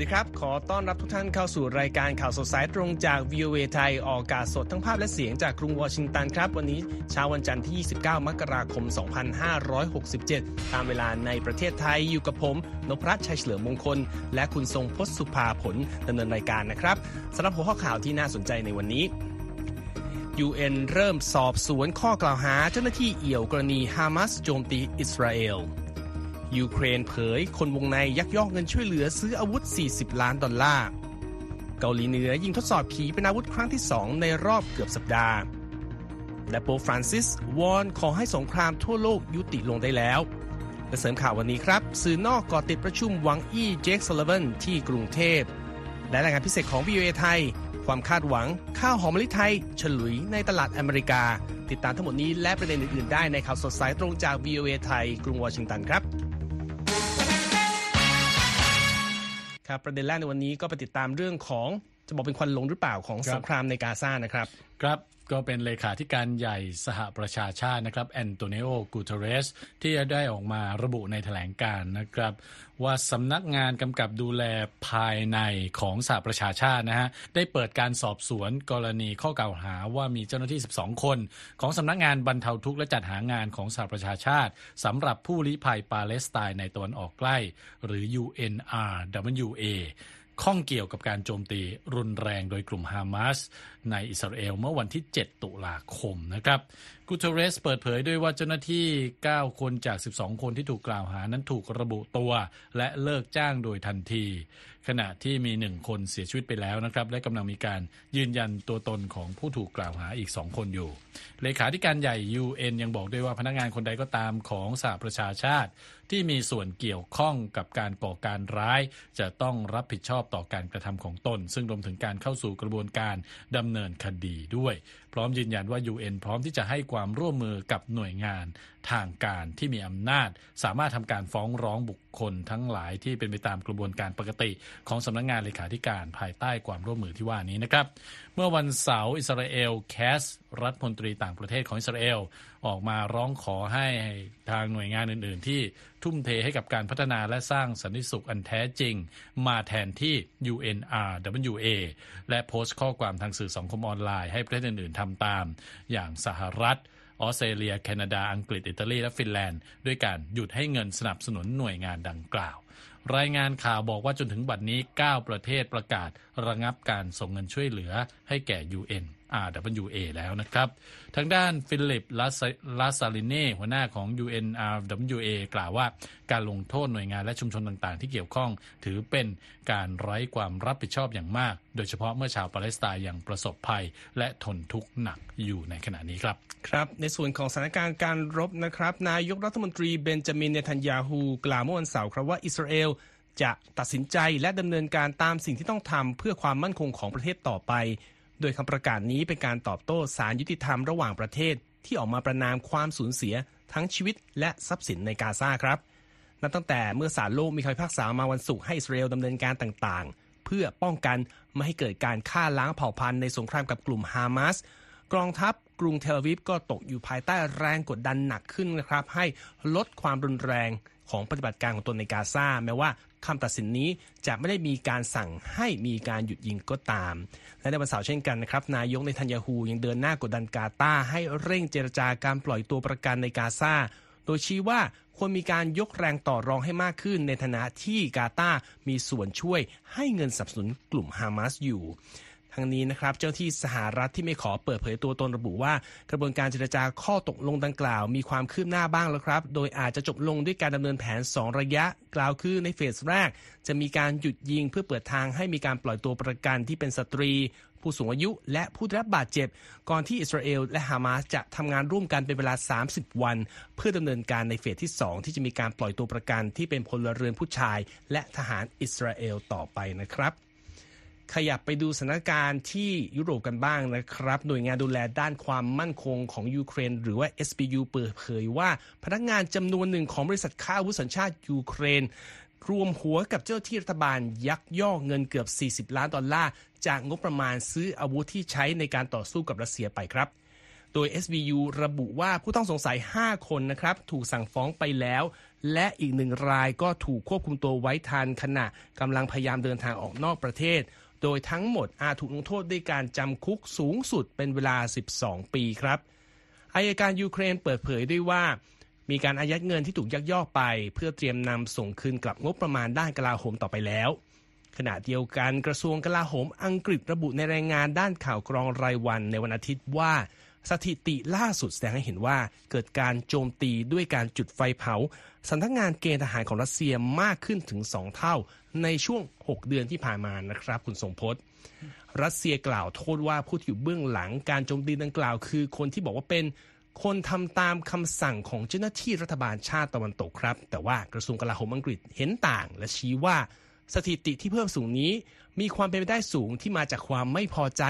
สวัสดีครับ ขอต้อนรับทุกท่านเข้าสู่รายการข่าวสดสายตรงจาก VOA ไทย ออกอากาศสดทั้งภาพและเสียงจากกรุงวอชิงตันครับ วันนี้เช้าวันจันทร์ที่ 29 มกราคม 2567 ตามเวลาในประเทศไทยอยู่กับผมนพรัชชัยเฉลิมมงคล และคุณทรงพศสุภาผลดำเนินรายการนะครับสำหรับหัวข้อข่าวที่น่าสนใจในวันนี้ UN เริ่มสอบสวนข้อกล่าวหาเจ้าหน้าที่เอี่ยวกรณีฮามาสโจมตีอิสราเอล ยูเครนเผยคนวงในยักยอกเงินช่วยเหลือซื้ออาวุธ 40 ล้านดอลลาร์ เกาหลีเหนือยิงทดสอบขีปนาวุธครั้งที่ 2 ในรอบเกือบสัปดาห์ และโป๊ปฟรานซิสวอนขอให้สงครามทั่วโลกยุติลงได้แล้วและเสริมข่าววันนี้ครับ สื่อนอกเกาะติดประชุมหวังอี้เจคซัลลิแวนที่กรุงเทพ และรายงานพิเศษของ VOA ไทย ความคาดหวัง ข้าวหอมมะลิไทย ฉลุยในตลาดอเมริกา ติดตามทั้งหมดนี้และประเด็นอื่นๆได้ในข่าวสดสายตรงจาก VOA ไทย กรุงวอชิงตันครับ ครับประเด็นแรกในวันนี้ก็ไปติดตามเรื่องของ จะบอกเป็นควันหลงหรือเปล่าของสงครามในกาซานะครับ ครับก็เป็นเลขาธิการใหญ่สหประชาชาตินะครับแอนโตเนโอกูเทเรส ที่ได้ออกมาระบุในแถลงการนะครับ ว่าสำนักงานกำกับดูแลภายในของสหประชาชาตินะฮะได้เปิดการสอบสวนกรณีข้อกล่าวหาว่ามีเจ้าหน้าที่ 12 คน ของสำนักงานบรรเทาทุกข์และจัดหางานของสหประชาชาติสำหรับผู้ลี้ภัยปาเลสไตน์ในตะวันออกใกล้ หรือ UNRWA ข้องเกี่ยวกับการโจมตีรุนแรงโดยกลุ่มฮามาสในอิสราเอลเมื่อวันที่ 7 ตุลาคมนะครับกูเทเรสเปิดเผยด้วยว่าเจ้าหน้าที่ 9 คนจาก 12 คนที่ถูกกล่าวหานั้นถูกระบุตัว และเลิกจ้างโดยทันที ขณะที่มีหนึ่งคนเสียชีวิตไปแล้วนะครับ และกำลังมีการยืนยันตัวตนของผู้ถูกกล่าวหาอีก 2 คนอยู่ เลขาธิการใหญ่ UN ยังบอกด้วยว่าพนักงานคนใดก็ตามของสหประชาชาติ ที่มีส่วนเกี่ยวข้องกับการก่อการร้าย จะต้องรับผิดชอบต่อการกระทำของตน ซึ่งรวมถึงการเข้าสู่กระบวนการดำเนินคดีด้วยพร้อมยืนยันว่า UN พร้อมที่จะให้ความร่วมมือกับหน่วยงานทางการที่มีอำนาจ สามารถทำการฟ้องร้องบุคคลทั้งหลายที่เป็นไปตามกระบวนการปกติของสำนักงงานเลขาธิการภายใต้ความร่วมมือที่ว่านี้นะครับ เมื่อวันเสาร์อิสราเอลแคสรัฐมนตรีต่างประเทศของอิสราเอลออกมาร้องขอให้ทางหน่วยงานอื่น ๆ ที่ทุ่มเทให้กับการพัฒนาและสร้างสันติสุขอันแท้จริง มาแทนที่ UNRWA และโพสต์ข้อความทางสื่อสังคมออนไลน์ให้ประเทศอื่นๆทำตาม อย่างสหรัฐออสเตรเลีย แคนาดา อังกฤษ อิตาลี และฟินแลนด์ ด้วยการหยุดให้เงินสนับสนุนหน่วยงานดังกล่าว รายงานข่าวบอกว่าจนถึงบัดนี้ 9 ประเทศประกาศระงับการส่งเงินช่วยเหลือให้แก่ UNRWA แล้วนะครับ ทางด้านฟิลิปลาซซารินีหัวหน้าของ UNRWA กล่าวว่าการลงโทษหน่วยงานและชุมชนต่างๆ ที่เกี่ยวข้องถือเป็นการไร้ความรับผิดชอบอย่างมาก โดยเฉพาะเมื่อชาวปาเลสไตน์ยังประสบภัย และทนทุกข์หนักอยู่ในขณะนี้ครับ ครับ ในส่วนของสถานการณ์การรบนะครับ นายกรัฐมนตรีเบนจามินเนทันยาฮูกล่าวเมื่อวันเสาร์ครับว่าอิสราเอลจะตัดสินใจและดำเนินการตามสิ่งที่ต้องทำเพื่อความมั่นคงของประเทศต่อไป โดยคำประกาศนี้เป็นการตอบโต้สารยุติธรรมระหว่างประเทศ ที่ออกมาประนามความสูญเสียทั้งชีวิตและทรัพย์สินในกาซาครับ นับตั้งแต่เมื่อศาลโลกมีคำพิพากษามาวันศุกร์ให้อิสราเอลดำเนินการต่างๆ เพื่อป้องกันไม่ให้เกิดการฆ่าล้างเผ่าพันธุ์ในสงครามกับกลุ่มฮามาสกองทัพกรุงเทลอาวิฟก็ตกอยู่ภายใต้แรงกดดันหนักขึ้นนะครับ ให้ลดความรุนแรงของปฏิบัติการของตนในกาซาแม้ว่า คำตัดสินนี้จะไม่ได้มีการสั่งให้มีการหยุดยิงก็ตาม และในวันเสาร์เช่นกันนะครับ นายกเนทันยาฮูยังเดินหน้ากดดันกาตาร์ให้เร่งเจรจาการปล่อยตัวประกันในกาซาโดยชี้ว่าควรมีการยกแรงต่อรองให้มากขึ้นในฐานะที่กาตาร์มีส่วนช่วยให้เงินสนับสนุนกลุ่มฮามาสอยู่ ทั้งนี้นะครับเจ้าที่สหรัฐที่ไม่ขอเปิดเผยตัวตนระบุว่ากระบวนการเจรจาข้อตกลงดังกล่าว มีความคืบหน้าบ้างแล้วครับ โดยอาจจะจบลงด้วยการดำเนินแผน 2 ระยะ กล่าวคือในเฟสแรก จะมีการหยุดยิงเพื่อเปิดทางให้มีการปล่อยตัวประกันที่เป็นสตรี ผู้สูงอายุ และผู้ได้รับบาดเจ็บ ก่อนที่อิสราเอลและฮามาสจะทำงานร่วมกันเป็นเวลา 30 วัน เพื่อดำเนินการในเฟสที่ 2 ที่จะมีการปล่อยตัวประกันที่เป็นพลเรือนผู้ชาย และทหารอิสราเอลต่อไปนะครับ ขยับไปดูสถานการณ์ที่ยุโรปกันบ้างนะครับ หน่วยงานดูแลด้านความมั่นคงของยูเครน หรือว่า SBU เปิดเผยว่า พนักงานจำนวนหนึ่งของบริษัทค้าอาวุธสัญชาติยูเครน รวมหัวกับเจ้าหน้าที่รัฐบาลยักยอกเงินเกือบ 40 ล้านดอลลาร์จากงบประมาณซื้ออาวุธที่ใช้ในการต่อสู้กับรัสเซียไปครับโดย SBU ระบุว่าผู้ต้องสงสัย 5 คนนะครับ ถูกสั่งฟ้องไปแล้ว และอีกหนึ่งรายก็ถูกควบคุมตัวไว้ทันขณะกำลังพยายามเดินทางออกนอกประเทศ โดยทั้งหมดอาจถูกลงโทษด้วยการจำคุกสูงสุดเป็นเวลา 12 ปีครับอายการยูเครนเปิดเผยด้วยว่ามีการอายัดเงินที่ถูกยักยอกไป เพื่อเตรียมนำส่งคืนกลับงบประมาณด้านกลาโหมต่อไปแล้ว ขณะเดียวกันกระทรวงกลาโหมอังกฤษระบุในรายงานด้านข่าวกรองรายวันในวันอาทิตย์ว่า สถิติล่าสุดแสดงให้เห็นว่าเกิดการโจมตีด้วยการจุดไฟเผาสำนักงานเกณฑ์ทหารของรัสเซียมากขึ้นถึง 2 เท่า ในช่วง 6 เดือนที่ผ่านมานะครับ คุณสงพจน์รัสเซียกล่าวโทษว่าผู้ที่อยู่เบื้องหลังการโจมตีดังกล่าว คือคนที่บอกว่าเป็นคนทำตามคำสั่งของเจ้าหน้าที่รัฐบาลชาติตะวันตกครับ แต่ว่ากระทรวงกลาโหมอังกฤษเห็นต่าง และชี้ว่า สถิติที่เพิ่มสูงนี้ มีความเป็นไปได้สูงที่มาจากความไม่พอใจ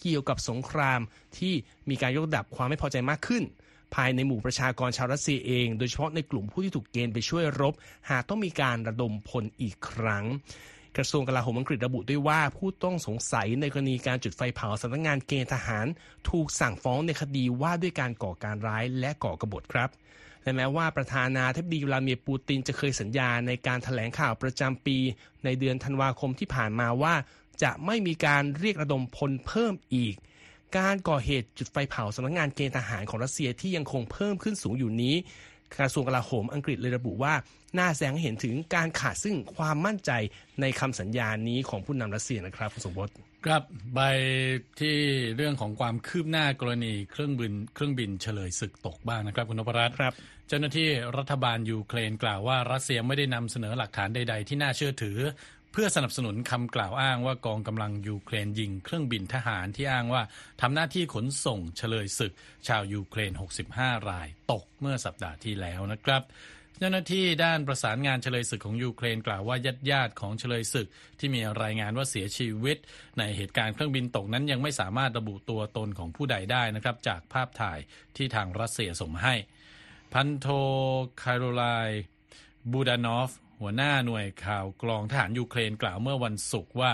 เกี่ยวกับสงคราม ที่มีการยกระดับความไม่พอใจมากขึ้น ภายในหมู่ประชากรชาวรัสเซียเอง โดยเฉพาะในกลุ่มผู้ที่ถูกเกณฑ์ไปช่วยรบ หากต้องมีการระดมพลอีกครั้งกระทรวงกลาโหมอังกฤษระบุด้วยว่าผู้ต้องสงสัยในกรณีการจุดไฟเผาสำนักงานเกณฑ์ทหาร ถูกสั่งฟ้องในคดีว่าด้วยการก่อการร้ายและก่อกบฏครับ และแม้ว่าประธานาธิบดีวลาเมียร์ปูตินจะเคยสัญญาในการถแถลงข่าวประจำปี ในเดือนธันวาคมที่ผ่านมาว่า จะไม่มีการเรียกระดมพลเพิ่มอีก การก่อเหตุจุดไฟเผาสำนักงานเกณฑ์ทหารของรัสเซียที่ยังคงเพิ่มขึ้นสูงอยู่นี้ กระทรวงกลาโหมอังกฤษเลยระบุว่า น่าแสดงให้เห็นถึงการขาดซึ่งความมั่นใจในคำสัญญานี้ของผู้นำรัสเซียนะครับคุณสมบัติครับไปที่เรื่องของความคืบหน้ากรณีเครื่องบินเครื่องบินเฉลยศึกตกบ้างนะครับคุณนพรัตน์ครับ เจ้าหน้าที่รัฐบาลยูเครนกล่าวว่ารัสเซียไม่ได้นำเสนอหลักฐานใด ๆ ที่น่าเชื่อถือ เพื่อสนับสนุนคำกล่าวอ้างว่ากองกำลังยูเครนยิงเครื่องบินทหารที่อ้างว่าทำหน้าที่ขนส่งเชลยศึก ชาวยูเครน 65 รายตกเมื่อสัปดาห์ที่แล้วนะครับเจ้าหน้าที่ด้านประสานงานเชลยศึกของยูเครนกล่าวว่าญาติญาติของเชลยศึก ที่มีรายงานว่าเสียชีวิต ในเหตุการณ์เครื่องบินตกนั้นยังไม่สามารถระบุตัวตนของผู้ใดได้นะครับจากภาพถ่ายที่ทางรัสเซียส่งมาให้ พันโทคีรีโลบูดานอฟ หัวหน้าหน่วยข่าวกรองทหารยูเครนกล่าวเมื่อวันศุกร์ว่า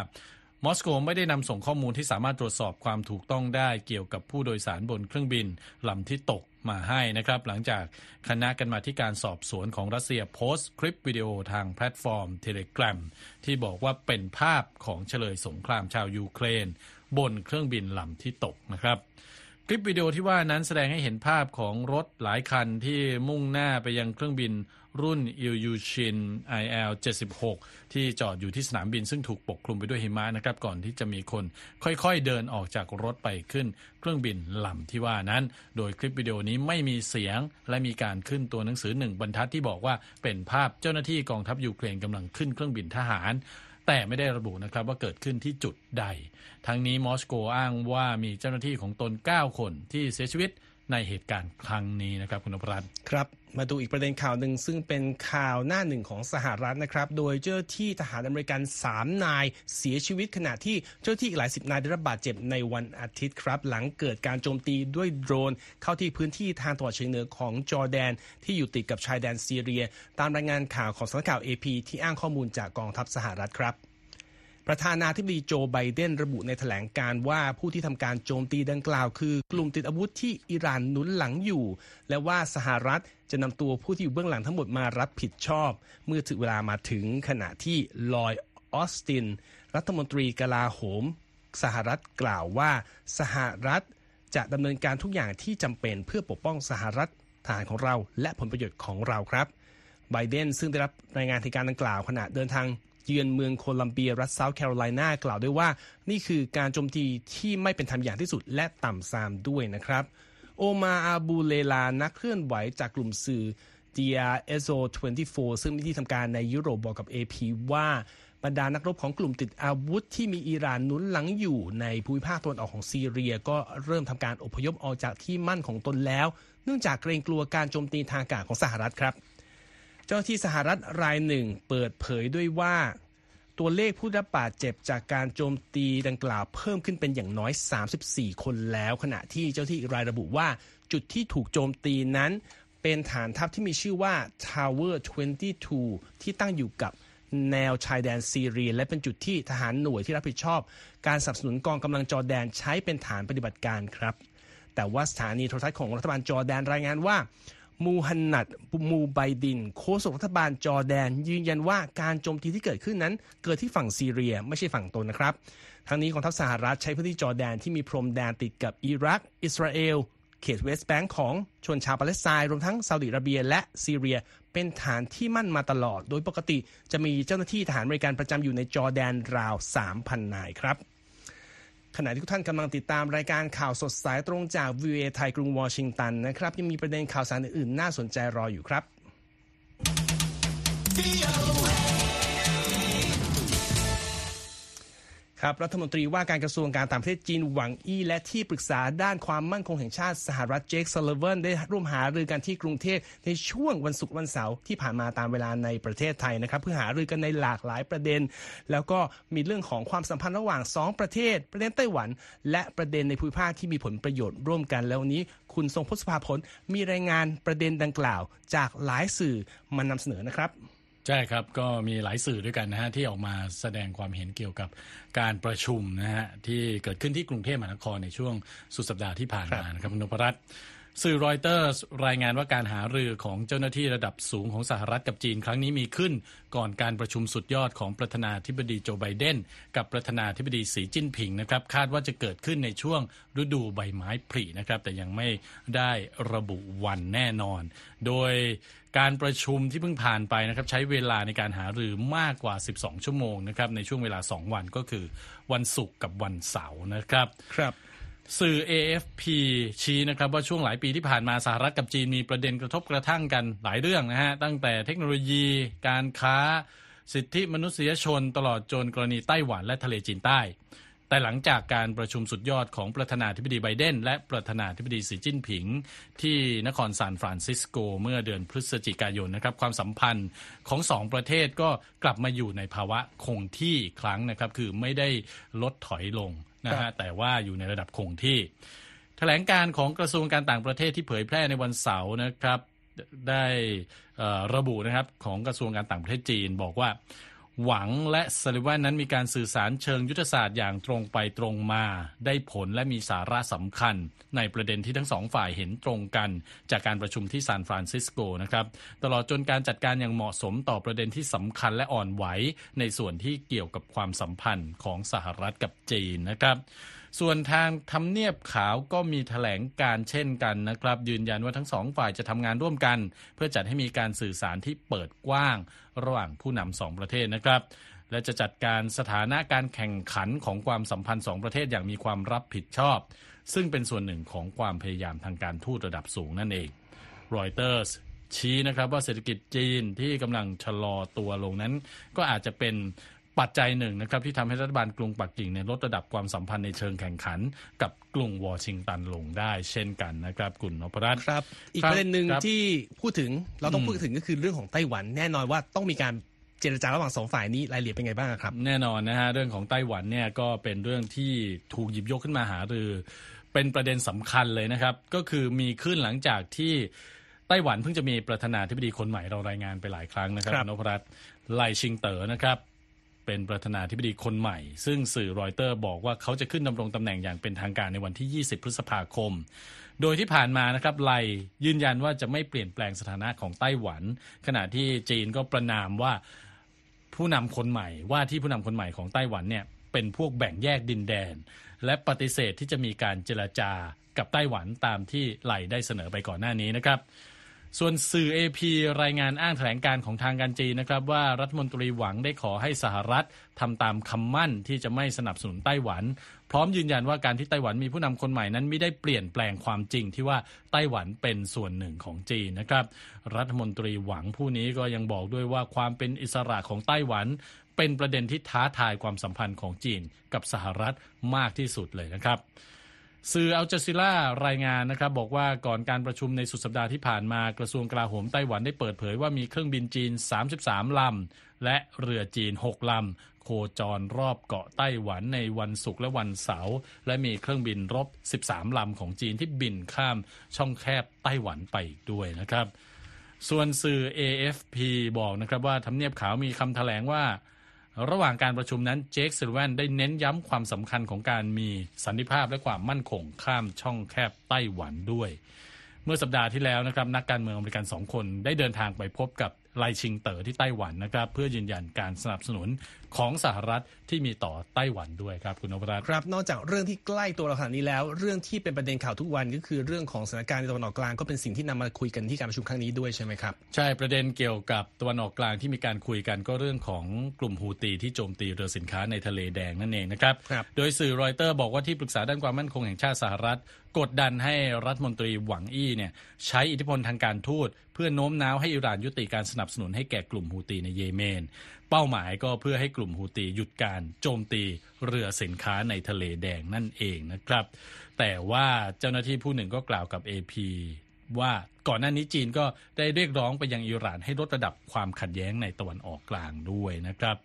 มอสโกไม่ได้นำส่งข้อมูลที่สามารถตรวจสอบความถูกต้องได้เกี่ยวกับผู้โดยสารบนเครื่องบินลำที่ตกมาให้นะครับ หลังจากคณะกรรมาธิการสอบสวนของรัสเซียโพสต์คลิปวิดีโอทางแพลตฟอร์ม Telegram ที่บอกว่าเป็นภาพของเชลยสงครามชาวยูเครน บนเครื่องบินลำที่ตกนะครับ คลิปวิดีโอที่ว่านั้นแสดงให้เห็นภาพของรถหลายคันที่มุ่งหน้าไปยังเครื่องบิน รุ่นอิลยูชิน IL 76 ที่จอดอยู่ที่สนามบินซึ่งถูกปกคลุมไปด้วยหิมะนะครับก่อนที่จะมีคนค่อยๆเดินออกจากรถไปขึ้นเครื่องบินลำที่ว่านั้น โดยคลิปวิดีโอนี้ไม่มีเสียง และมีการขึ้นตัวหนังสือหนึ่งบรรทัดที่บอกว่าเป็นภาพเจ้าหน้าที่กองทัพยูเครนกำลังขึ้นเครื่องบินทหารแต่ไม่ได้ระบุนะครับว่าเกิดขึ้นที่จุดใด ทั้งนี้มอสโกอ้างว่ามีเจ้าหน้าที่ของตน 9 คนที่เสียชีวิต ในเหตุการณ์ครั้งนี้นะครับคุณนพรัตน์ครับมาดูอีกประเด็นข่าวหนึ่งซึ่งเป็นข่าวหน้าหนึ่งของสหรัฐนะครับ โดยเจ้าที่ทหารอเมริกัน 3 นายเสียชีวิตขณะที่เจ้าที่อีกหลายสิบนายได้รับบาดเจ็บในวันอาทิตย์ครับ หลังเกิดการโจมตีด้วยโดรน เข้าที่พื้นที่ทางตะวันเฉียงเหนือของจอร์แดน ที่อยู่ติดกับชายแดนซีเรีย ตามรายงานข่าวของสำนักข่าว AP ที่อ้างข้อมูลจากกองทัพสหรัฐครับ ประธานาธิบดีโจไบเดนระบุในแถลงการว่าผู้ที่ทำการโจมตีดังกล่าวคือกลุ่มติดอาวุธที่อิหร่านหนุนหลังอยู่ และว่าสหรัฐจะนำตัวผู้ที่อยู่เบื้องหลังทั้งหมดมารับผิดชอบ เมื่อถึงเวลามาถึงขณะที่ลอยออสติน รัฐมนตรีกลาโหม สหรัฐกล่าวว่าสหรัฐจะดำเนินการทุกอย่างที่จำเป็นเพื่อปกป้องสหรัฐทหารของเราและผลประโยชน์ของเราครับไบเดนซึ่งได้รับรายงานเหตุการณ์ดังกล่าวขณะเดินทาง เยือนเมืองโคลัมเบียรัฐเซาท์แคโรไลนากล่าวด้วยว่า นี่คือการโจมตีที่ไม่เป็นธรรมอย่างที่สุดและต่ำซามด้วยนะครับโอมาอาบูเลลานักเคลื่อนไหวจากกลุ่มสื่อ DRSO 24 ซึ่งมีที่ทำการในยุโรปบอกกับ AP ว่าบรรดานักรบของกลุ่มติดอาวุธที่มีอิหร่านนุนหลังอยู่ในภูมิภาคตะวันออกของซีเรียก็เริ่มทำการอพยพออกจากที่มั่นของตนแล้ว เนื่องจากเกรงกลัวการโจมตีทางอากาศของสหรัฐครับ เจ้าที่สหรัฐรายหนึ่งเปิดเผยด้วยว่า ตัวเลขผู้รับบาดเจ็บจากการโจมตีดังกล่าวเพิ่มขึ้นเป็นอย่างน้อย 34 คนแล้ว ขณะที่เจ้าที่อีกรายระบุว่า จุดที่ถูกโจมตีนั้น เป็นฐานทัพที่มีชื่อว่า Tower 22 ที่ตั้งอยู่กับแนวชายแดนซีเรีย และเป็นจุดที่ทหารหน่วยที่รับผิดชอบ การสนับสนุนกองกำลังจอร์แดนใช้เป็นฐานปฏิบัติการครับ แต่ว่าสถานีโทรทัศน์ของรัฐบาลจอร์แดนรายงานว่า มูฮันนัดมูไบดิน โฆษกรัฐบาลจอร์แดน ยืนยันว่าการโจมตีที่เกิดขึ้นนั้น เกิดที่ฝั่งซีเรียไม่ใช่ฝั่งตนนะครับ ทั้งนี้กองทัพสหรัฐใช้พื้นที่จอร์แดนที่มีพรมแดนติดกับอิรัก อิสราเอล เขตเวสต์แบงก์ของชนชาวปาเลสไตน์รวมทั้งซาอุดิอาระเบีย และซีเรียเป็นฐานที่มั่นมาตลอด โดยปกติจะมีเจ้าหน้าที่ทหารอเมริกันประจำอยู่ในจอร์แดนราว 3,000 นายครับ ขณะที่ทุกท่านกำลังติดตามรายการข่าวสดสายตรงจาก VOA ไทยกรุงวอชิงตันนะครับ ยังมีประเด็นข่าวสารอื่นๆ น่าสนใจรออยู่ครับ ครับรัฐมนตรีว่าการกระทรวงการต่างประเทศจีนหวังอี้และที่ปรึกษาด้านความมั่นคงแห่งชาติสหรัฐเจคซัลลิแวนได้ร่วมหารือกันที่กรุงเทพในช่วงวันศุกร์วันเสาร์ที่ผ่านมาตามเวลาในประเทศไทยนะครับเพื่อหารือกันในหลากหลายประเด็น แล้วก็มีเรื่องของความสัมพันธ์ระหว่าง 2 ประเทศ ประเด็นไต้หวัน และประเด็นในภูมิภาคที่มีผลประโยชน์ร่วมกันแล้ววันนี้ คุณทรงพศภาผลมีรายงานประเด็นดังกล่าว จากหลายสื่อมานำเสนอนะครับ ใช่ครับ ก็มีหลายสื่อด้วยกันนะฮะที่ออกมาแสดงความเห็นเกี่ยวกับการประชุมนะฮะที่เกิดขึ้นที่กรุงเทพมหานครในช่วงสุดสัปดาห์ที่ผ่านมานะครับคุณนพรัตน์ สื่อรอยเตอร์รายงานว่าการหารือของเจ้าหน้าที่ระดับสูงของสหรัฐกับจีนครั้งนี้มีขึ้น ก่อนการประชุมสุดยอดของประธานาธิบดีโจไบเดน กับประธานาธิบดีสีจิ้นผิงนะครับคาดว่าจะเกิดขึ้นในช่วงฤดูใบไม้ผลินะครับแต่ยังไม่ได้ระบุวันแน่นอน โดยการประชุมที่เพิ่งผ่านไปนะครับใช้เวลาในการหารือมากกว่า 12 ชั่วโมงนะครับในช่วงเวลา 2 วันก็คือวันศุกร์กับวันเสาร์นะครับครับ สื่อ AFP ชี้นะครับว่าช่วงหลายปีที่ผ่านมาสหรัฐกับจีนมีประเด็นกระทบกระทั่งกันหลายเรื่องนะฮะ ตั้งแต่เทคโนโลยี การค้า สิทธิมนุษยชนตลอดจนกรณีไต้หวันและทะเลจีนใต้ แต่หลังจากการประชุมสุดยอดของประธานาธิบดีไบเดน และประธานาธิบดีสีจิ้นผิง ที่นครซานฟรานซิสโกเมื่อเดือนพฤศจิกายนนะครับความสัมพันธ์ของสองประเทศก็กลับมาอยู่ในภาวะคงที่ครั้งนะครับคือไม่ได้ลดถอยลงนะฮะแต่ว่าอยู่ในระดับคงที่ แถลงการของกระทรวงการต่างประเทศที่เผยแพร่ในวันเสาร์นะครับได้ระบุนะครับของกระทรวงการต่างประเทศจีนบอกว่า หวังและซาลิวันนั้นมีการสื่อสารเชิงยุทธศาสตร์อย่างตรงไปตรงมา ได้ผลและมีสาระสำคัญ ในประเด็นที่ทั้งสองฝ่ายเห็นตรงกัน จากการประชุมที่ซานฟรานซิสโกนะครับตลอดจนการจัดการอย่างเหมาะสมต่อประเด็นที่สำคัญและอ่อนไหวในส่วนที่เกี่ยวกับความสัมพันธ์ของสหรัฐกับจีนนะครับ ส่วนทางทำเนียบขาวก็มีถแถลงการเช่นกันนะครับ ยืนยันว่าทั้งสองฝ่ายจะทำงานร่วมกัน เพื่อจัดให้มีการสื่อสารที่เปิดกว้าง ระหว่างผู้นำสองประเทศนะครับและจะจัดการสถานะการแข่งขันของความสัมพันธ์สองประเทศอย่างมีความรับผิดชอบ ซึ่งเป็นส่วนหนึ่งของความพยายามทางการทูตระดับสูงนั่นเอง รอยเตอร์สชี้นะครับว่าเศรษฐกิจจีนที่กำลังชะลอตัวลงนั้น ก็อาจจะเป็น ปัจจัยหนึ่งนะครับที่ทำให้รัฐบาลกรุงปักกิ่งเนี่ยลดระดับความสัมพันธ์ในเชิงแข่งขัน กับกรุงวอชิงตันลงได้ เช่นกันนะครับกุลนพรัตน์ครับ อีกครับประเด็นหนึ่งครับที่พูดถึงเราต้องอืมพูดถึงก็คือเรื่องของไต้หวัน แน่นอนว่าต้องมีการเจรจาระหว่างสองฝ่ายนี้รายละเอียดเป็นไงบ้างครับ แน่นอนนะฮะเรื่องของไต้หวันเนี่ยก็เป็นเรื่องที่ถูกหยิบยกขึ้นมาหารือ เป็นประเด็นสำคัญเลยนะครับ ก็คือมีขึ้นหลังจากที่ไต้หวันเพิ่งจะมีประธานาธิบดีคนใหม่เรารายงานไปหลายครั้งนะครับครับณนพรัตน์ไลชิงเต๋อนะครับ เป็นประธานาธิบดีคนใหม่ ซึ่งสื่อรอยเตอร์บอกว่าเขาจะขึ้นดำรงตำแหน่งอย่างเป็นทางการในวันที่ 20 พฤษภาคม โดยที่ผ่านมานะครับไลยืนยันว่าจะไม่เปลี่ยนแปลงสถานะของไต้หวัน ขณะที่จีนก็ประนามว่าผู้นำคนใหม่ ว่าที่ผู้นำคนใหม่ของไต้หวันเนี่ยเป็นพวกแบ่งแยกดินแดน และปฏิเสธที่จะมีการเจรจากับไต้หวันตามที่ไหลได้เสนอไปก่อนหน้านี้นะครับ ส่วนสื่อ AP รายงานอ้างแถลงการของทางการจีนนะครับว่ารัฐมนตรีหวังได้ขอให้สหรัฐทำตามคำมั่นที่จะไม่สนับสนุนไต้หวัน พร้อมยืนยันว่าการที่ไต้หวันมีผู้นำคนใหม่นั้นไม่ได้เปลี่ยนแปลงความจริงที่ว่าไต้หวันเป็นส่วนหนึ่งของจีนนะครับรัฐมนตรีหวังผู้นี้ก็ยังบอกด้วยว่าความเป็นอิสระของไต้หวันเป็นประเด็นที่ท้าทายความสัมพันธ์ของจีนกับสหรัฐมากที่สุดเลยนะครับ สื่ออัลจ z ซีล่ารายงานนะครับบอกว่าก่อนการประชุมในสุดสัปดาห์ที่ผ่านมากระทรวงกลาโหมไต้หวันได้เปิดเผยว่ามีเครื่องบินจีน 33 ลำ และเรือจีน 6 ลำ โคจรรอบเกาะไต้หวันในวันศุกร์และวันเสาร์และมีเครื่องบินรบ 13 ลำของจีนที่บินข้ามช่องแคบไต้หวันไปด้วยนะครับ ส่วนสื่อ AFP บอกนะครับว่าทำเนียบขาวมีคำแถลงว่า ระหว่างการประชุมนั้นเจคซิลแวนได้เน้นย้ำความสำคัญของการมีสันติภาพและความมั่นคงข้ามช่องแคบไต้หวันด้วย เมื่อสัปดาห์ที่แล้วนะครับนักการเมืองอเมริกันสองคนได้เดินทางไปพบกับไลชิงเต๋อที่ไต้หวันนะครับเพื่อยืนยันการสนับสนุน ของสหรัฐที่มีต่อไต้หวันด้วยครับคุณนพรัตน์ครับ นอกจากเรื่องที่ใกล้ตัวเราขนาดนี้แล้ว เรื่องที่เป็นประเด็นข่าวทุกวันก็คือเรื่องของสถานการณ์ในตะวันออกกลางก็เป็นสิ่งที่นำมาคุยกันที่การประชุมครั้งนี้ด้วยใช่ไหมครับใช่ประเด็นเกี่ยวกับตะวันออกกลางที่มีการคุยกันก็เรื่องของกลุ่มฮูตีที่โจมตีเรือสินค้าในทะเลแดงนั่นเองนะครับครับโดยสื่อรอยเตอร์บอกว่าที่ปรึกษาด้านความมั่นคงแห่งชาติสหรัฐกดดันให้รัฐมนตรีหวังอี้เนี่ยใช้อิทธิพลทางการทูตเพื่อโน้มน้าวให้อิหร่านยุติการสนับสนุนให้แก่กลุ่มฮูตีในเยเมนเป้าหมายก็เพื่อให้กลุ่มฮูตีหยุดการโจมตีเรือสินค้าในทะเลแดงนั่นเองนะครับ แต่ว่าเจ้าหน้าที่ผู้หนึ่งก็กล่าวกับ AP ว่าก่อนหน้านี้จีนก็ได้เรียกร้องไปยังอิหร่านให้ลดระดับความขัดแย้งในตะวันออกกลางด้วยนะครับ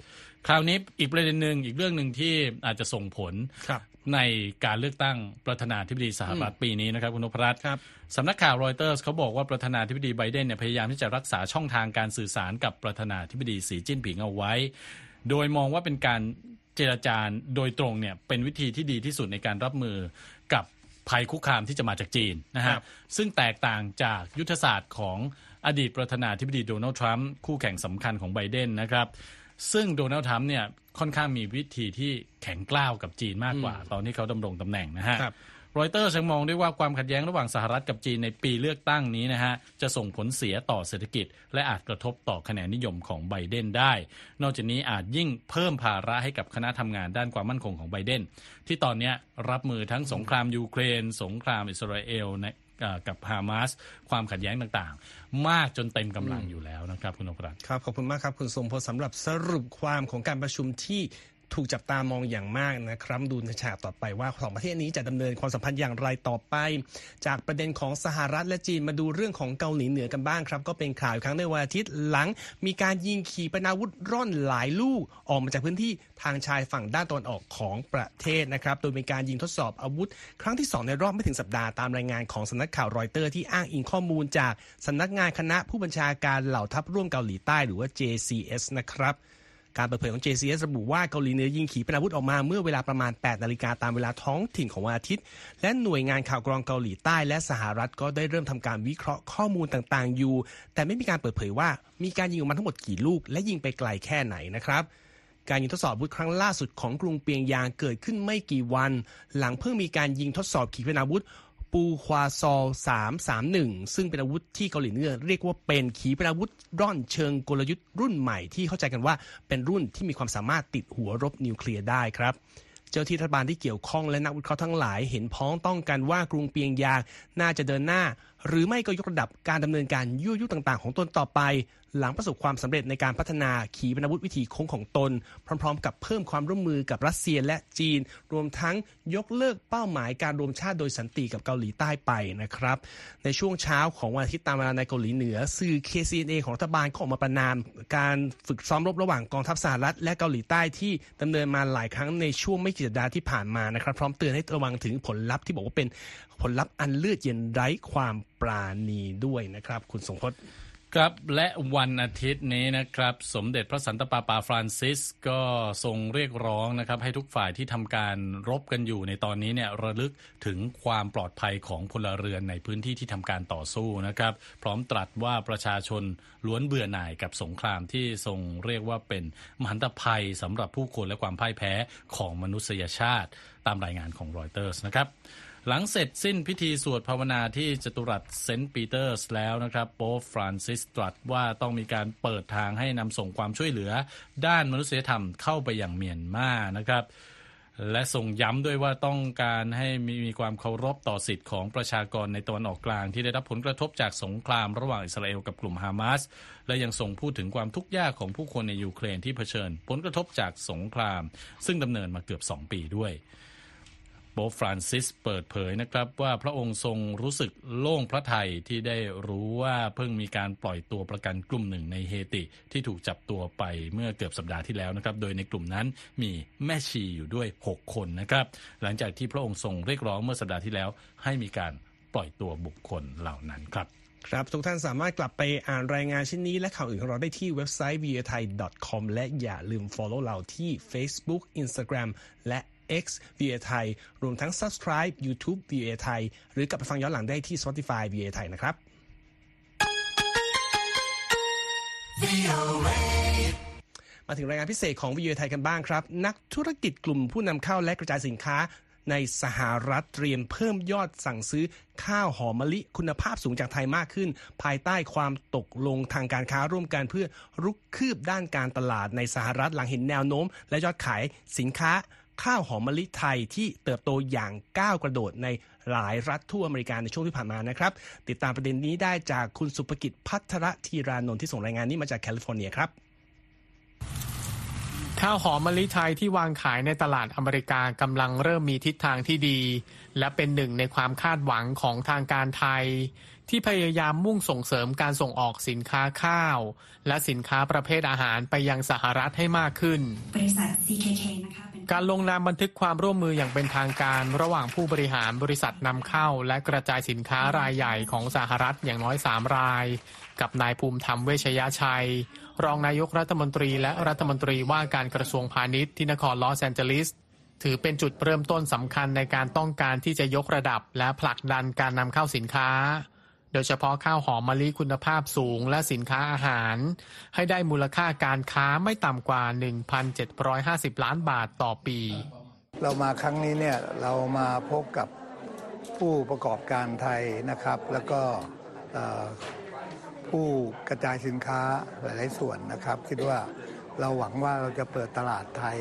คราวนี้อีกประเด็นหนึ่งอีกเรื่องหนึ่งที่อาจจะส่งผลครับในการเลือกตั้งประธานาธิบดีสหรัฐปีนี้นะครับคุณนพรัตน์ครับสำนักข่าวรอยเตอร์สเขาบอกว่าประธานาธิบดีไบเดนเนี่ยพยายามที่จะรักษาช่องทางการสื่อสารกับประธานาธิบดีสีจิ้นผิงเอาไว้ โดยมองว่าเป็นการเจรจาโดยตรงเนี่ยเป็นวิธีที่ดีที่สุดในการรับมือกับ ภัยคุกคามที่จะมาจากจีนนะคฮะรับซึ่งแตกต่างจากยุทธศาสตร์ของอดีตประธานาธิบดีโดนัลด์ทรัมป์คู่แข่งสำคัญของไบเดนนะครับซึ่งโดนัลด์ทรัมป์เนี่ยค่อนข้างมีวิธีที่แข็งกล้าวกับจีนมากกว่า ตอนที่เขาดำรงตำแหน่งนะฮะค รอยเตอร์ยังมองด้วยว่าความขัดแย้งระหว่างสหรัฐกับจีนในปีเลือกตั้งนี้นะฮะจะส่งผลเสียต่อเศรษฐกิจ และอาจกระทบต่อคะแนนนิยมของไบเดนได้ นอกจากนี้อาจยิ่งเพิ่มภาระให้กับคณะทำงานด้านความมั่นคงของไบเดนที่ตอนนี้รับมือทั้งสงครามยูเครน สงครามอิสราเอลกับฮามาสความขัดแย้งต่างๆ มากจนเต็มกำลังอยู่แล้วนะครับ คุณนพรัตน์ครับ ขอบคุณมากครับ คุณสมพลสำหรับสรุปความของการประชุมที่ ถูกจับตามองอย่างมากนะครับดูในฉากต่อไปว่าสองประเทศนี้จะดำเนินความสัมพันธ์อย่างไรต่อไป จากประเด็นของสหรัฐและจีนมาดูเรื่องของเกาหลีเหนือกันบ้างครับ ก็เป็นข่าวอีกครั้งในวันอาทิตย์หลัง มีการยิงขีปนาวุธร่อนหลายลูก ออกมาจากพื้นที่ทางชายฝั่งด้านตะวันออกของประเทศนะครับโดยมีการยิงทดสอบอาวุธ ครั้งที่สองในรอบไม่ถึงสัปดาห์ตามรายงานของสำนักข่าวรอยเตอร์ที่อ้างอิงข้อมูลจากสำนักงานคณะผู้บัญชาการเหล่าทัพร่วมเกาหลีใต้หรือว่า JCS นะครับ การเปิดเผยของ JCS ระบุว่าเกาหลีเหนือยิงขีปนาวุธออกมาเมื่อเวลาประมาณ 8 นาฬิกาตามเวลาท้องถิ่นของวันอาทิตย์ และหน่วยงานข่าวกรองเกาหลีใต้และสหรัฐก็ได้เริ่มทำการวิเคราะห์ข้อมูลต่างๆ อยู่ แต่ไม่มีการเปิดเผยว่ามีการยิงออกมาทั้งหมดกี่ลูก และยิงไปไกลแค่ไหนนะครับการยิงทดสอบอาวุธครั้งล่าสุดของกรุงเปียงยางเกิดขึ้นไม่กี่วัน หลังเพิ่งมีการยิงทดสอบขีปนาวุธ ปูควาซอล 331 ซึ่งเป็นอาวุธที่เกาหลีเหนือเรียกว่าเป็นขีปนาวุธร่อนเชิงกลยุทธ์รุ่นใหม่ที่เข้าใจกันว่าเป็นรุ่นที่มีความสามารถติดหัวรบนิวเคลียร์ได้ครับเจ้าที่รัฐบาลที่เกี่ยวข้องและนักวิเคราะห์ทั้งหลายเห็นพ้องต้องกันว่ากรุงเปียงยางน่าจะเดินหน้า หรือไม่ก็ยกระดับการดำเนินการยั่วยุต่างๆ ของตนต่อไป หลังประสบความสำเร็จในการพัฒนาขีปนาวุธวิถีโค้งของตน พร้อม ๆ กับเพิ่มความร่วมมือกับรัสเซียและจีน รวมทั้งยกเลิกเป้าหมายการรวมชาติโดยสันติกับเกาหลีใต้ไปนะครับ ในช่วงเช้าของวันอาทิตย์ตามเวลาในเกาหลีเหนือ สื่อ KCNA ของรัฐบาลก็ออกมาประนาม การฝึกซ้อมรบระหว่างกองทัพสหรัฐและเกาหลีใต้ที่ดำเนินมาหลายครั้งในช่วงไม่กี่สัปดาห์ที่ผ่านมานะครับ พร้อมเตือนให้ระวังถึงผลลัพธ์ที่บอกว่าเป็นผลลัพธ์อันเลือดเย็นไร้ความปราณีด้วยนะครับ คุณสงพจน์ ครับและวันอาทิตย์นี้นะครับ สมเด็จพระสันตะปาปาฟรานซิสก็ทรงเรียกร้องนะครับ ให้ทุกฝ่ายที่ทำการรบกันอยู่ในตอนนี้เนี่ยระลึกถึงความปลอดภัยของพลเรือนในพื้นที่ที่ทำการต่อสู้นะครับ พร้อมตรัสว่าประชาชนล้วนเบื่อหน่ายกับสงครามที่ทรงเรียกว่าเป็นมหันตภัยสำหรับผู้คนและความพ่ายแพ้ของมนุษยชาติ ตามรายงานของรอยเตอร์สนะครับ หลังเสร็จสิ้นพิธีสวดภาวนาที่จตุรัสเซนต์ปีเตอร์สแล้วนะครับโป๊ปฟรานซิสตรัสว่าต้องมีการเปิดทางให้นำส่งความช่วยเหลือ ด้านมนุษยธรรมเข้าไปอย่างเมียนมานะครับ และทรงย้ำด้วยว่าต้องการให้มีมีความเคารพต่อสิทธิ์ของประชากรในตะวันออกกลางที่ได้รับผลกระทบจากสงครามระหว่างอิสราเอลกับกลุ่มฮามาสและยังทรงพูดถึงความทุกข์ยากของผู้คนในยูเครนที่เผชิญ ผลกระทบจากสงคราม ซึ่งดำเนินมาเกือบ 2 ปีด้วย ป๊ปฟรานซิสเปิดเผยนะครับว่าพระองค์ทรงรู้สึกโล่งพระทัยที่ได้รู้ว่าเพิ่งมีการปล่อยตัวประกันกลุ่มหนึ่งในเฮติที่ถูกจับตัวไปเมื่อเกือบสัปดาห์ที่แล้วนะครับ โดยในกลุ่มนั้นมีแม่ชีอยู่ด้วย 6 คนนะครับ หลังจากที่พระองค์ทรงเรียกร้องเมื่อสัปดาห์ที่แล้ว ให้มีการปล่อยตัวบุคคลเหล่านั้นครับครับ ทุกท่านสามารถกลับไปอ่านรายงานชิ้นนี้และข่าวอื่นของเราได้ที่เว็บไซต์ v i t h a i com และอย่าลืม follow เราที่ Facebook Instagram และ X v i t h a i รวมทั้ง subscribe YouTube v i t h a i หรือกลับไปฟังย้อนหลังได้ที่ Spotify v i t h a i นะครับมาถึงรายงานพิเศษของวิทยไทยกันบ้างครับ นักธุรกิจกลุ่มผู้นำเข้าและกระจายสินค้าในสหรัฐเตรียมเพิ่มยอดสั่งซื้อข้าวหอมมะลิคุณภาพสูงจากไทยมากขึ้น ภายใต้ความตกลงทางการค้าร่วมกันเพื่อรุกคืบด้านการตลาดในสหรัฐหลังเห็นแนวโน้ม และยอดขายสินค้า ข้าวหอมมะลิไทยที่เติบโตอย่างก้าวกระโดดในหลายรัฐทั่วอเมริกาในช่วงที่ผ่านมานะครับ ติดตามประเด็นนี้ได้จากคุณสุภกิจพัทรธีรานนท์ที่ส่งรายงานนี้มาจากแคลิฟอร์เนียครับข้าวหอมมะลิไทยที่วางขายในตลาดอเมริกากำลังเริ่มมีทิศทางที่ดี และเป็นหนึ่งในความคาดหวังของทางการไทย ที่พยายามมุ่งส่งเสริมการส่งออกสินค้าข้าว และสินค้าประเภทอาหารไปยังสหรัฐให้มากขึ้น บริษัท CKK นะคะเป็น การลงนามบันทึกความร่วมมืออย่างเป็นทางการ ระหว่างผู้บริหารบริษัทนำเข้า และกระจายสินค้ารายใหญ่ของสหรัฐอย่างน้อย 3 ราย กับนายภูมิธรรมเวชยชัย รองนายกรัฐมนตรีและรัฐมนตรีว่าการกระทรวงพาณิชย์ที่นครลอสแอนเจลิส ถือเป็นจุดเริ่มต้นสำคัญในการต้องการที่จะยกระดับและผลักดันการนำเข้าสินค้า โดยเฉพาะข้าวหอมมะลิคุณภาพสูงและสินค้าอาหาร ให้ได้มูลค่าการค้าไม่ต่ำกว่า 1,750 ล้านบาทต่อปี เรามาครั้งนี้เนี่ยเรามาพบกับผู้ประกอบการไทยนะครับ แล้วก็ผู้กระจายสินค้าหลายๆส่วนนะครับ คิดว่าเราหวังว่าเราจะเปิดตลาดไทย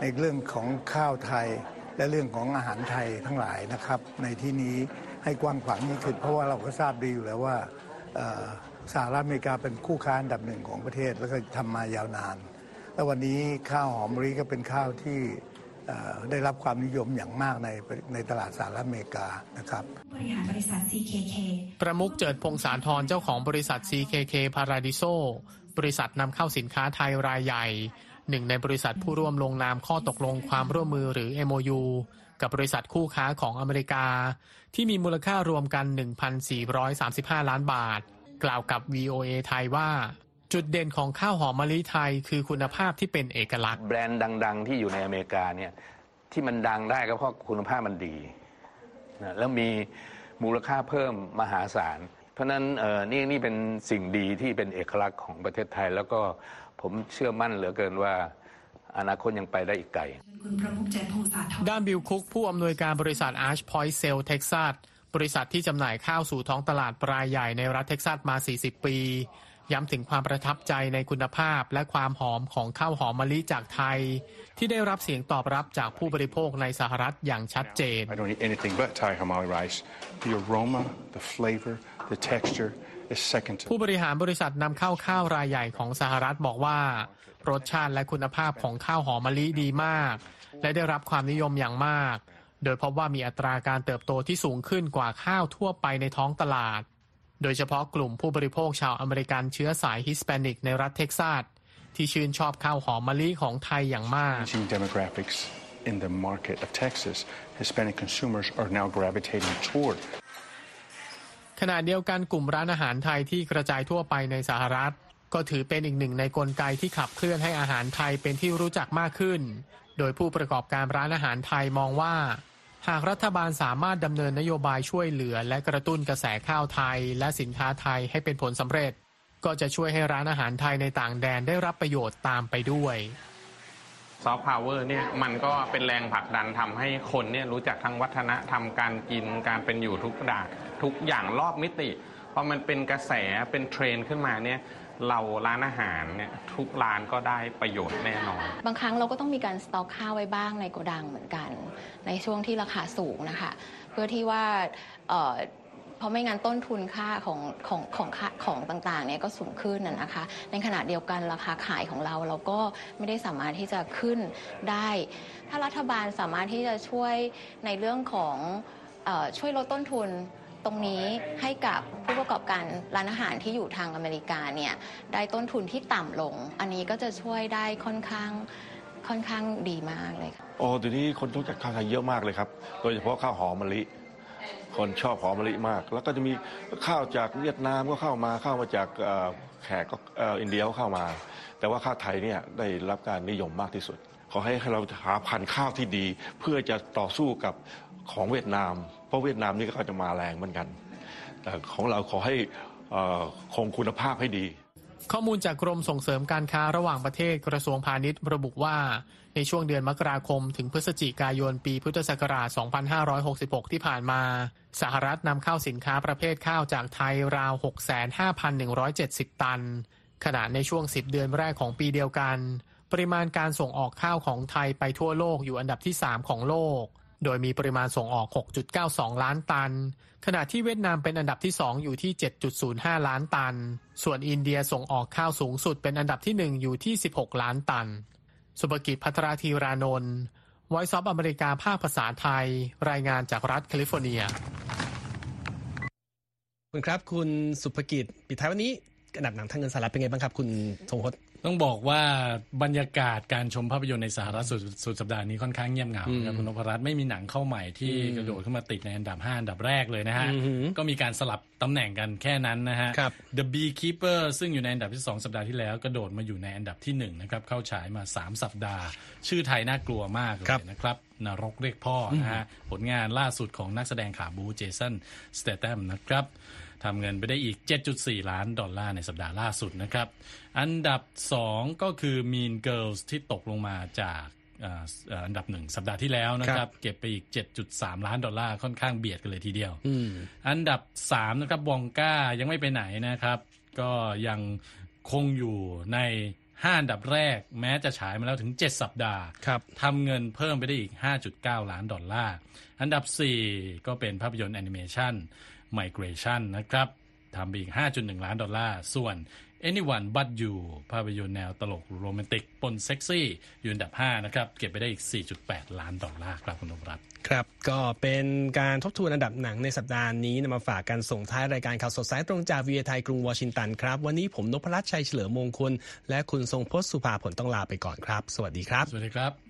ในเรื่องของข้าวไทย และเรื่องของอาหารไทยทั้งหลายนะครับ ในที่นี้ ให้กว้างขวางยิ่งขึ้นเพราะว่าเราก็ทราบดีอยู่แล้วว่าเอ่อสหรัฐอเมริกาเป็นคู่ค้าอันดับหนึ่งของประเทศแล้วก็ทำมายาวนาน แล้ววันนี้ข้าวหอมมะลิก็เป็นข้าวที่เอ่อได้รับความนิยมอย่างมากในในตลาดสหรัฐอเมริกานะครับผู้บริหารบริษัท CKK ประมุขเจิดพงษาธรเจ้าของบริษัท CKK Paradiso บริษัทนำเข้าสินค้าไทยรายใหญ่ หนึ่งในบริษัทผู้ร่วมลงนามข้อตกลงความร่วมมือหรือ MOU กับบริษัทคู่ค้าของอเมริกา ที่มีมูลค่ารวมกัน 1,435 ล้านบาท กล่าวกับ VOA ไทยว่า จุดเด่นของข้าวหอมมะลิไทยคือคุณภาพที่เป็นเอกลักษณ์ แบรนด์ดัง ๆ ที่อยู่ในอเมริกาเนี่ยที่มันดังได้ก็เพราะคุณภาพมันดีนะแล้วมีมูลค่าเพิ่มมหาศาล เพราะนั้นเออนี่นี่เป็นสิ่งดีที่เป็นเอกลักษณ์ของประเทศไทย แล้วก็ผมเชื่อมั่นเหลือเกินว่า อนาคตยังไปได้อีกไกลคุณประมุขเจตพงศาธรด้านบิลคุก ผู้อำนวยการบริษัท Arch Point Cell Texas บริษัทที่จำหน่ายข้าวสู่ท้องตลาดรายใหญ่ในรัฐเท็กซัสมา 40 ปี ย้ำถึงความประทับใจในคุณภาพและความหอมของข้าวหอมมะลิจากไทย ที่ได้รับเสียงตอบรับจากผู้บริโภคในสหรัฐอย่างชัดเจน I don't eat anything but Thai Hamali rice. The aroma, the flavor, the texture is second to ผู้บริหารบริษัทนำเข้าข้าวรายใหญ่ของสหรัฐบอกว่า รสชาติและคุณภาพของข้าวหอมมะลิดีมาก และได้รับความนิยมอย่างมาก โดยพบว่ามีอัตราการเติบโตที่สูงขึ้นกว่าข้าวทั่วไปในท้องตลาด โดยเฉพาะกลุ่มผู้บริโภคชาวอเมริกันเชื้อสายฮิสแปนิกในรัฐเท็กซัสที่ชื่นชอบข้าวหอมมะลิของไทยอย่างมาก changing demographics in the market of Texas. Hispanic consumers are now gravitating toward ขณะเดียวกันกลุ่มร้านอาหารไทยที่กระจายทั่วไปในสหรัฐ ก็ถือเป็นอีกหนึ่งในกลไกที่ขับเคลื่อนให้อาหารไทยเป็นที่รู้จักมากขึ้น โดยผู้ประกอบการร้านอาหารไทยมองว่า หากรัฐบาลสามารถดำเนินนโยบายช่วยเหลือ และกระตุ้นกระแสข้าวไทย และสินค้าไทยให้เป็นผลสำเร็จ ก็จะช่วยให้ร้านอาหารไทยในต่างแดนได้รับประโยชน์ตามไปด้วยซอฟต์พาวเวอร์เนี่ยมันก็เป็นแรงผลักดันทำให้คนเนี่ยรู้จักทั้งวัฒนธรรมการกินการเป็นอยู่ทุกด้านทุกอย่างรอบมิติพอมันเป็นกระแสเป็นเทรนด์ขึ้นมาเนี่ย เราร้านอาหารเนี่ยทุกร้านก็ได้ประโยชน์แน่นอน บางครั้งเราก็ต้องมีการสต็อกข้าวไว้บ้างในโกดังเหมือนกัน ในช่วงที่ราคาสูงนะคะ เพื่อที่ว่าเอ่อเพราะไม่งั้นต้นทุนค่าของของของของต่างๆเนี่ยก็สูงขึ้นนะนะคะ ในขณะเดียวกันราคาขายของเราเราก็ไม่ได้สามารถที่จะขึ้นได้ ถ้ารัฐบาลสามารถที่จะช่วยในเรื่องของเออช่วยลดต้นทุน ตรงนี้ให้กับผู้ประกอบการร้านอาหารที่อยู่ทางอเมริกาเนี่ยได้ต้นทุนที่ต่ำลง อันนี้ก็จะช่วยได้ค่อนข้างค่อนข้างดีมากเลยค่ะโอ้เดี๋ยวนี้คนรู้จักข้าวไทยเยอะมากเลยครับ โดยเฉพาะข้าวหอมมะลิ คนชอบหอมมะลิมาก แล้วก็จะมีข้าวจากเวียดนามก็เข้ามาข้าวมาจากเอ่อแขกก็เอ่ออินเดียก็เข้ามา แต่ว่าข้าวไทยเนี่ยได้รับการนิยมมากที่สุด ขอให้เราหาพันธุ์ข้าวที่ดี เพื่อจะต่อสู้กับของเวียดนาม เพราะเวียดนามนี่ก็จะมาแรงเหมือนกัน แต่ของเราขอให้คงคุณภาพให้ดี ข้อมูลจากกรมส่งเสริมการค้าระหว่างประเทศกระทรวงพาณิชย์ระบุว่าในช่วงเดือนมกราคม ถึงพฤศจิกายนปีพุทธศักราช 2566 ที่ผ่านมา สหรัฐนำเข้าสินค้าประเภทข้าวจากไทยราว 65,170 ตัน ขณะในช่วง 10 เดือนแรกของปีเดียวกัน ปริมาณการส่งออกข้าวของไทยไปทั่วโลกอยู่อันดับที่ 3 ของโลก โดยมีปริมาณส่งออก 6.92 ล้านตัน ขณะที่เวียดนามเป็นอันดับที่ 2 อยู่ที่ 7.05 ล้านตัน ส่วนอินเดียส่งออกข้าวสูงสุดเป็นอันดับที่ 1 อยู่ที่ 16 ล้านตัน สุภกิจพัทรธีรานนท์ Voice of America ภาคภาษาไทย รายงานจากรัฐแคลิฟอร์เนีย ขอบคุณครับคุณสุภกิจปิดท้ายวันนี้ อันดับหนังทำเงินสหรัฐเป็นไงบ้างครับ คุณทรงพจน์ต้องบอกว่าบรรยากาศการชมภาพยนตร์ในสหรัฐสุดสุดสัปดาห์นี้ค่อนข้างเงียบเหงาครับคุณนพรัตน์ไม่มีหนังเข้าใหม่ที่อืมกระโดดขึ้นมาติดในอันดับ 5 อันดับแรกเลยนะฮะอือหือก็มีการสลับตำแหน่งกันแค่นั้นนะฮะครับ The Beekeeper ซึ่งอยู่ในอันดับที่ 2 สัปดาห์ที่แล้วกระโดดมาอยู่ในอันดับที่1นะครับเข้าฉายมา 3 สัปดาห์ ชื่อไทยน่ากลัวมากเลยนะครับ ครับนรกเรียกพ่อนะฮะผลงานล่าสุดของนักแสดงขาบูเจสันสเตต a มนะครับ ทำเงินไปได้อีก 7.4 ล้านดอลลาร์ในสัปดาห์ล่าสุดนะครับ อันดับ 2 ก็คือ Mean Girls ที่ตกลงมาจากเอ่อเอ่ออันดับหนึ่งสัปดาห์ที่แล้วนะคครับเก็บไปอีก 7.3 ล้านดอลลาร์ค่อนข้างเบียดกันเลยทีเดียวอืมอันดับ 3 นะครับ Wonka ยังไม่ไปไหนนะครับ ก็ยังคงอยู่ใน5อันดับแรกแม้จะฉายมาแล้วถึง 7 สัปดาห์ครับทำเงินเพิ่มไปได้อีก 5.9 ล้านดอลลาร์ อันดับ 4 ก็เป็นภาพยนตร์แอนิเมชัน Migration นะครับทำไปอีก 5.1 ล้านดอลลาร์ ส่วน Anyone But You ภาพยนตร์แนวตลกโรแมนติกปนเซ็กซี่อยู่อันดับ 5 นะครับ เก็บไปได้อีก 4.8 ล้านดอลลาร์ครับคุณนพรัตน์ครับ ก็เป็นการทบทวนอันดับหนังในสัปดาห์นี้นำมาฝากกันส่งท้ายรายการข่าวสดสายตรงจากวีโอเอไทยกรุงวอชิงตันครับ วันนี้ผมนพรัตน์ชัยเฉลิมมงคล และคุณทรงพจน์สุภาผลต้องลาไปก่อนครับ สวัสดีครับ สวัสดีครับ